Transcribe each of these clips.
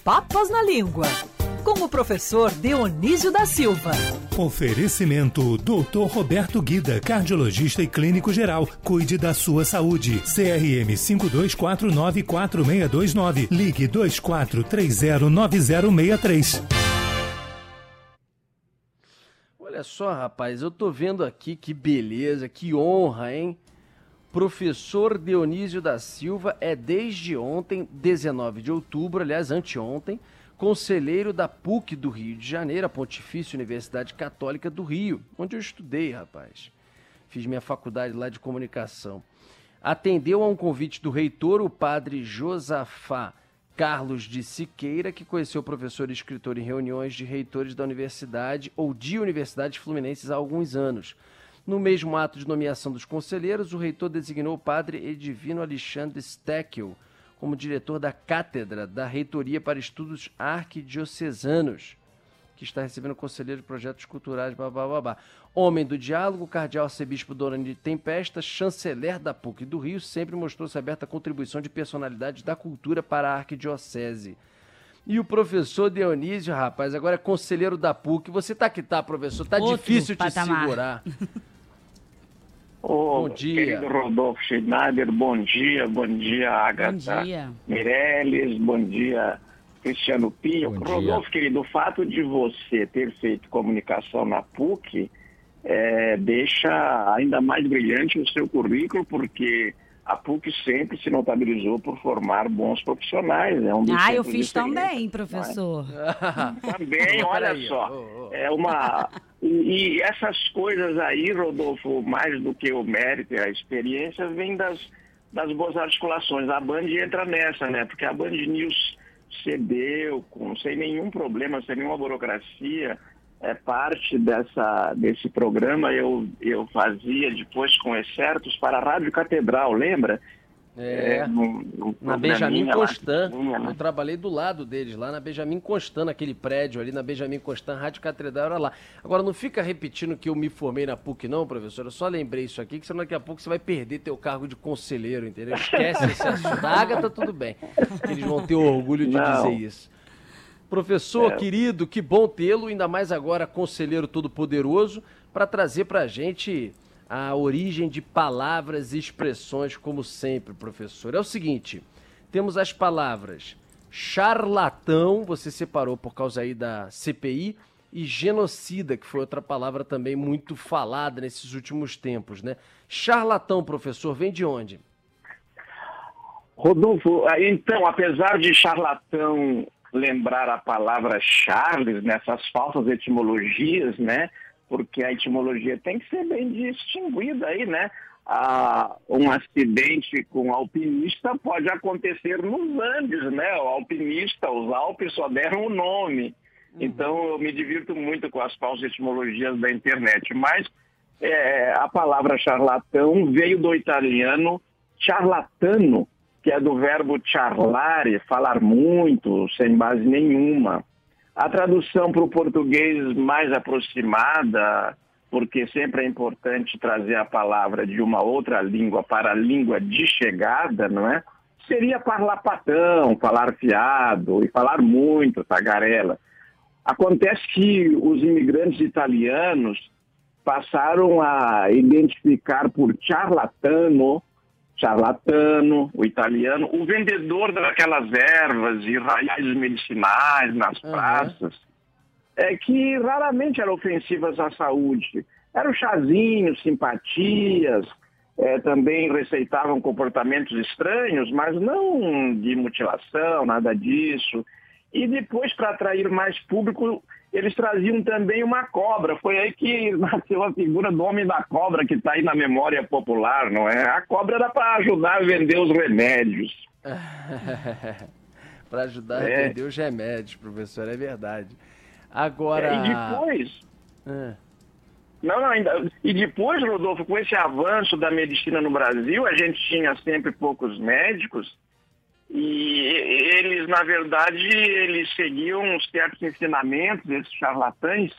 Papas na Língua, com o professor Dionísio da Silva. Oferecimento Dr. Roberto Guida, cardiologista e clínico geral. Cuide da sua saúde. CRM 52494629. Ligue 24309063. Olha só, rapaz, eu tô vendo aqui que beleza, que honra, hein? Professor Dionísio da Silva é desde ontem, 19 de outubro, aliás, anteontem, conselheiro da PUC do Rio de Janeiro, a Pontifícia Universidade Católica do Rio, onde eu estudei, rapaz. Fiz minha faculdade lá de comunicação. Atendeu a um convite do reitor, o padre Josafá Carlos de Siqueira, que conheceu o professor e escritor em reuniões de reitores da universidade ou de universidades fluminenses há alguns anos. No mesmo ato de nomeação dos conselheiros, o reitor designou o padre Edivino Alexandre Steckel como diretor da Cátedra da Reitoria para Estudos Arquidiocesanos, que está recebendo conselheiro de projetos culturais, babá. Homem do diálogo, cardeal arcebispo Dorani de Tempesta, chanceler da PUC do Rio, sempre mostrou-se aberta a contribuição de personalidades da cultura para a arquidiocese. E o professor Dionísio, rapaz, agora é conselheiro da PUC. Você tá que tá, professor? Tá Outro difícil te patamar. segurar. Ô, Bom dia. Querido Rodolfo Schneider, bom dia, bom dia, Agatha Bom dia. Meirelles, bom dia, Cristiano Pinho. Bom dia. Rodolfo, querido, o fato de você ter feito comunicação na PUC é, deixa ainda mais brilhante o seu currículo, porque a PUC sempre se notabilizou por formar bons profissionais. É um dos Ah, eu fiz também, não é? professor. Também, olha só. É uma. E, e essas coisas aí, Rodolfo, mais do que o mérito e a experiência, vem das, das boas articulações. A Band entra nessa, né? Porque a Band News cedeu, com, sem nenhum problema, sem nenhuma burocracia. É parte dessa, desse programa eu, eu fazia depois com excertos para a Rádio Catedral, lembra? É. num- num Na Benjamin lá Constant. né? Eu trabalhei do lado deles, lá na Benjamin Constant, naquele prédio ali na Benjamin Constant, Rádio Catedral era lá. Agora, não fica repetindo que eu me formei na PUC, não, professor. Eu só lembrei isso aqui, que senão daqui a pouco você vai perder teu cargo de conselheiro, entendeu? Esquece esse assunto. Da Agatha, tudo bem. Eles vão ter orgulho de Não. dizer isso. Professor, É. querido, que bom tê-lo, ainda mais agora conselheiro todo-poderoso, para trazer para a gente a origem de palavras e expressões, como sempre, professor. É o seguinte, temos as palavras charlatão, você separou por causa aí da CPI, e genocida, que foi outra palavra também muito falada nesses últimos tempos, né? Charlatão, professor, vem de onde? Rodolfo, então, apesar de charlatão lembrar a palavra Charles nessas falsas etimologias, né? Porque a etimologia tem que ser bem distinguida aí, né? Ah, um acidente com alpinista pode acontecer nos Andes, né? O alpinista, os Alpes só deram o nome. Então eu me divirto muito com as falsas etimologias da internet. Mas é, a palavra charlatão veio do italiano charlatano, que é do verbo charlare, falar muito, sem base nenhuma. A tradução para o português mais aproximada, porque sempre é importante trazer a palavra de uma outra língua para a língua de chegada, não é? Seria parlapatão, falar fiado e falar muito, tagarela. Acontece que os imigrantes italianos passaram a identificar por charlatano, charlatano, o italiano, o vendedor daquelas ervas e raios medicinais nas Aham. praças, é, que raramente eram ofensivas à saúde. Eram chazinhos, simpatias, é, também receitavam comportamentos estranhos, mas não de mutilação, nada disso. E depois, para atrair mais público, eles traziam também uma cobra. Foi aí que nasceu a figura do homem da cobra, que está aí na memória popular, não é? A cobra era para ajudar a vender os remédios. para ajudar É. a vender os remédios, professor, é verdade. Agora. É, E depois, Ah, Não, não, ainda. E depois, Rodolfo, com esse avanço da medicina no Brasil, a gente tinha sempre poucos médicos e eles, na verdade, eles seguiam certos ensinamentos, esses charlatães,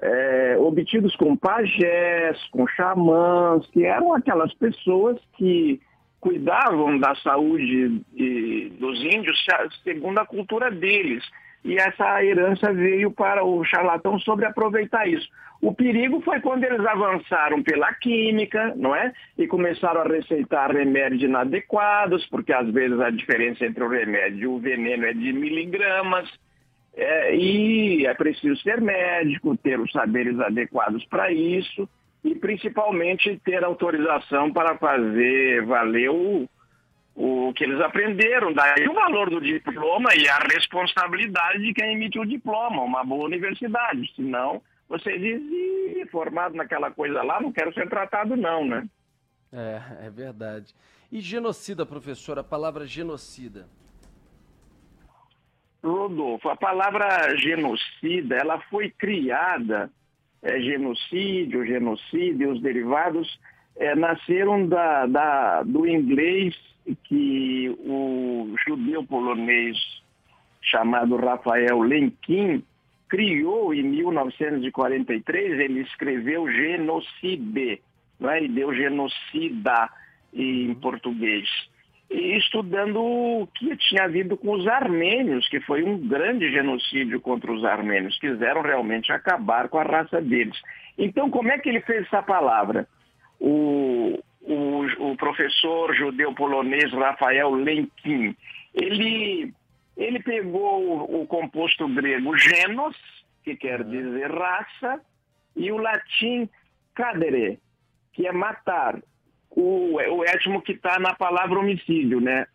é, obtidos com pajés, com xamãs, que eram aquelas pessoas que cuidavam da saúde de, dos índios segundo a cultura deles. E essa herança veio para o charlatão sobre aproveitar isso. O perigo foi quando eles avançaram pela química, não é? E começaram a receitar remédios inadequados, porque às vezes a diferença entre o remédio e o veneno é de miligramas. É, e é preciso ser médico, ter os saberes adequados para isso e principalmente ter autorização para fazer valer o, o que eles aprenderam. Daí o valor do diploma e a responsabilidade de quem emite o diploma, uma boa universidade. Senão, você diz, formado naquela coisa lá, não quero ser tratado não, né? É, é verdade. E genocida, professor, a palavra genocida? Rodolfo, a palavra genocida, ela foi criada, é, genocídio, genocídio, os derivados, é, nasceram da, da, do inglês que o judeu polonês chamado Rafael Lenkin criou em 1943, ele escreveu genocide, é? e deu genocida em português. E estudando o que tinha havido com os armênios, que foi um grande genocídio contra os armênios, quiseram realmente acabar com a raça deles. Então, como é que ele fez essa palavra? O, o, professor judeu polonês Rafael Lenkin, ele ele pegou o, o composto grego genos, que quer uhum. dizer raça, e o latim cadere, que é matar. O, o étimo que está na palavra homicídio, né?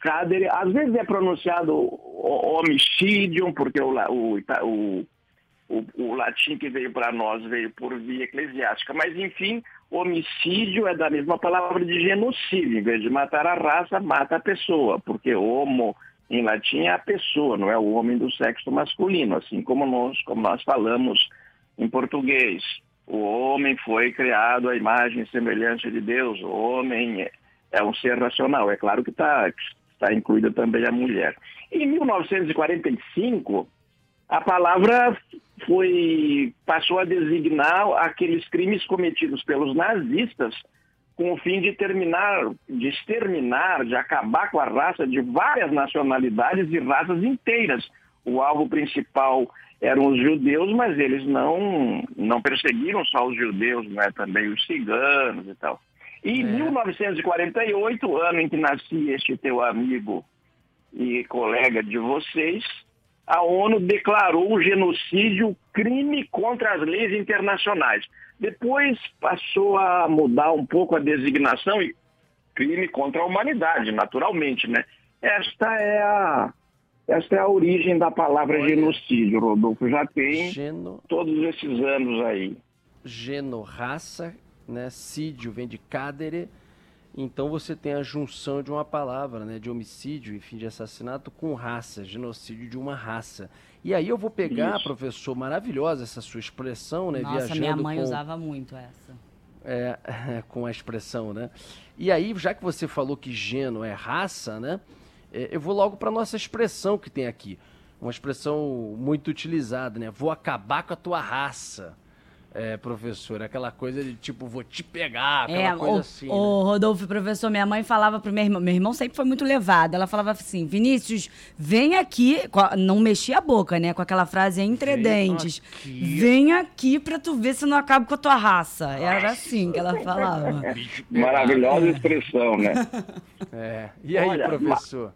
Cadere, às vezes é pronunciado homicídio, porque o, o, o, o, o latim que veio para nós veio por via eclesiástica, mas enfim, homicídio é da mesma palavra de genocídio. Em vez de matar a raça, mata a pessoa, porque homo em latim é a pessoa, não é o homem do sexo masculino, assim como nós, como nós falamos em português. O homem foi criado à imagem e semelhança de Deus, o homem é, é um ser racional. É claro que está tá incluída também a mulher. Em 1945, a palavra foi passou a designar aqueles crimes cometidos pelos nazistas com o fim de terminar, de exterminar, de acabar com a raça de várias nacionalidades e raças inteiras. O alvo principal eram os judeus, mas eles não, não perseguiram só os judeus, né? também os ciganos e tal. E em é. 1948, ano em que nascia este teu amigo e colega de vocês, a ONU declarou o genocídio crime contra as leis internacionais. Depois passou a mudar um pouco a designação e crime contra a humanidade, naturalmente, né? Esta é a esta é a origem da palavra Olha, genocídio, Rodolfo. Já tem geno... todos esses anos aí. Genorraça, né? Sídio vem de cadere então você tem a junção de uma palavra, né, de homicídio, enfim, de assassinato com raça, genocídio de uma raça. E aí eu vou pegar, Isso. professor, maravilhosa essa sua expressão, né, Nossa, viajando minha mãe com... usava muito essa. É, com a expressão, né? E aí, já que você falou que geno é raça, né? É, eu vou logo para nossa expressão que tem aqui. Uma expressão muito utilizada, né? Vou acabar com a tua raça é, professor, aquela coisa de tipo, vou te pegar, aquela é, coisa o, assim. O né? Rodolfo, professor, minha mãe falava pro meu irmão, meu irmão sempre foi muito levado, ela falava assim, Vinícius, vem aqui, não mexia a boca, né, com aquela frase entre dentes, vem aqui pra tu ver se não acaba com a tua raça. Era assim que ela falava. Maravilhosa expressão, né? É. E aí, Olha, professor?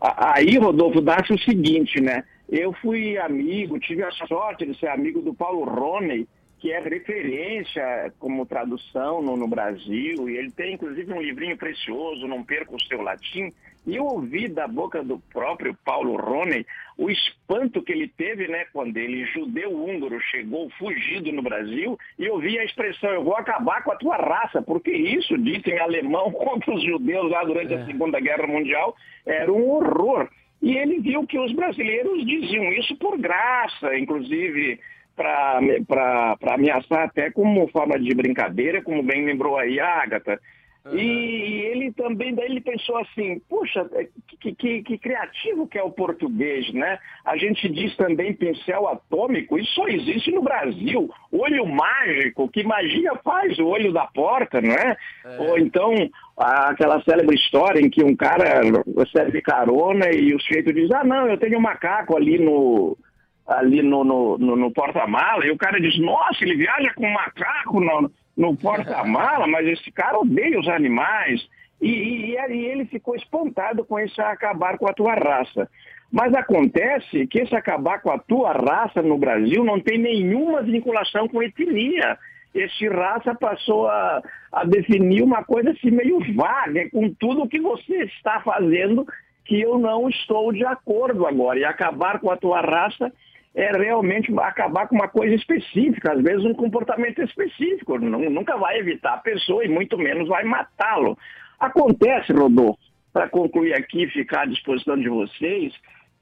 Aí, Rodolfo, dá-se o seguinte, né? Eu fui amigo, tive a sorte de ser amigo do Paulo Roney, que é referência como tradução no, no, Brasil, e ele tem inclusive um livrinho precioso, Não Perca o Seu Latim, e eu ouvi da boca do próprio Paulo Roney o espanto que ele teve, né, quando ele, judeu húngaro, chegou fugido no Brasil, e ouvi a expressão, eu vou acabar com a tua raça, porque isso, dito em alemão contra os judeus lá durante é. a Segunda Guerra Mundial, era um horror. E ele viu que os brasileiros diziam isso por graça, inclusive para ameaçar até como forma de brincadeira, como bem lembrou aí a Agatha. Uhum. E ele também, daí ele pensou assim, puxa, é, que, que, que, criativo que é o português, né? A gente diz também pincel atômico, isso só existe no Brasil. Olho mágico, que magia faz o olho da porta, não é? é. Ou então aquela célebre história em que um cara recebe carona e o sujeito diz, ah não, eu tenho um macaco ali no, ali no, no, no, no porta-mala, e o cara diz, nossa, ele viaja com um macaco no, no porta-mala, mas esse cara odeia os animais. E, e, e, ele ficou espantado com esse acabar com a tua raça. Mas acontece que esse acabar com a tua raça no Brasil não tem nenhuma vinculação com etnia. Esse raça passou a, a definir uma coisa assim meio vaga, com tudo o que você está fazendo que eu não estou de acordo agora. E acabar com a tua raça é realmente acabar com uma coisa específica, às vezes um comportamento específico. Nunca vai evitar a pessoa e muito menos vai matá-lo. Acontece, Rodolfo, para concluir aqui e ficar à disposição de vocês,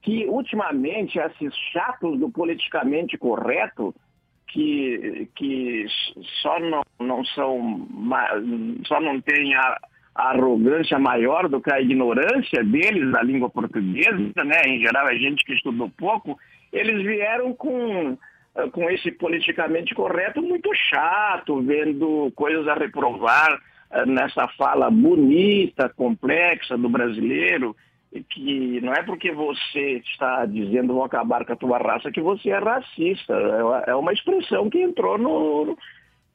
que ultimamente esses chatos do politicamente correto, que, que só não, não são, só não têm a, a arrogância maior do que a ignorância deles da língua portuguesa, né? Em geral, é gente que estudou pouco eles vieram com, eh, com esse politicamente correto muito chato, vendo coisas a reprovar eh, nessa fala bonita, complexa do brasileiro, que não é porque você está dizendo vou acabar com a tua raça que você é racista. É uma expressão que entrou no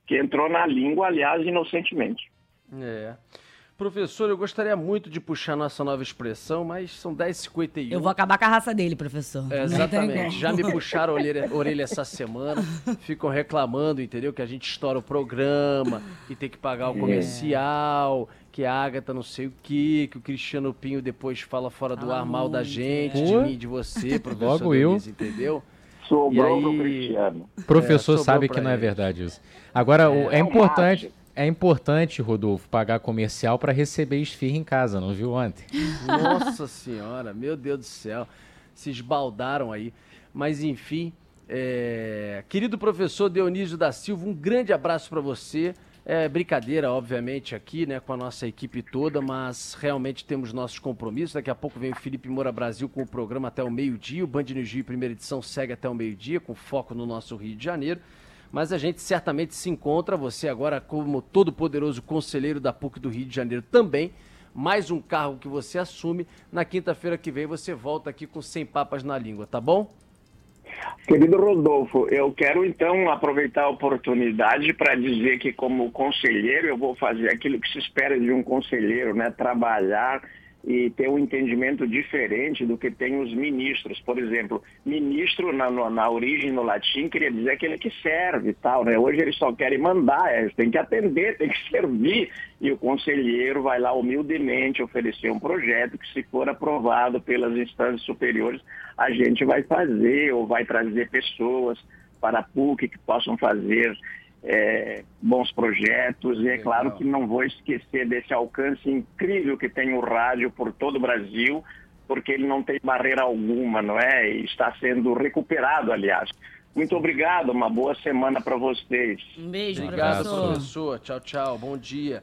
que entrou na língua, aliás, inocentemente. É. Professor, eu gostaria muito de puxar nossa nova expressão, mas são 10h51. Eu vou acabar com a raça dele, professor. É, exatamente. Já me puxaram a orelha, orelha, essa semana. Ficam reclamando, entendeu? Que a gente estoura o programa, que tem que pagar o é. comercial, é. que a Agatha não sei o quê, que o Cristiano Pinho depois fala fora do ah, ar mal da gente, de mim, de você, professor Logo Denise, eu. entendeu? Sobrou aí... Cristiano. O professor é, sabe que não é verdade isso. Agora, é, é importante é importante, Rodolfo, pagar comercial para receber esfirra em casa, não viu ontem? Nossa senhora, meu Deus do céu. Se esbaldaram aí. Mas enfim, é... querido professor Dionísio da Silva, um grande abraço para você. É brincadeira, obviamente, aqui, né, com a nossa equipe toda, mas realmente temos nossos compromissos. Daqui a pouco vem o Felipe Moura Brasil com o programa até o meio-dia. O Band News Rio, primeira edição, segue até o meio-dia, com foco no nosso Rio de Janeiro mas a gente certamente se encontra, você agora como todo poderoso conselheiro da PUC do Rio de Janeiro também, mais um cargo que você assume. Na quinta-feira que vem você volta aqui com 100 papas na língua, tá bom? Querido Rodolfo, eu quero então aproveitar a oportunidade para dizer que como conselheiro eu vou fazer aquilo que se espera de um conselheiro, né? Trabalhar e ter um entendimento diferente do que tem os ministros. Por exemplo, ministro na, na origem no latim queria dizer aquele que serve tal, né? Hoje eles só querem mandar, eles têm que atender, têm que servir. E o conselheiro vai lá humildemente oferecer um projeto que, se for aprovado pelas instâncias superiores, a gente vai fazer ou vai trazer pessoas para a PUC que possam fazer é, bons projetos e é claro que não vou esquecer desse alcance incrível que tem o rádio por todo o Brasil, porque ele não tem barreira alguma, não é? E está sendo recuperado, aliás. Muito obrigado, uma boa semana para vocês. Um beijo, obrigado, professor. professor. Tchau, tchau. Bom dia.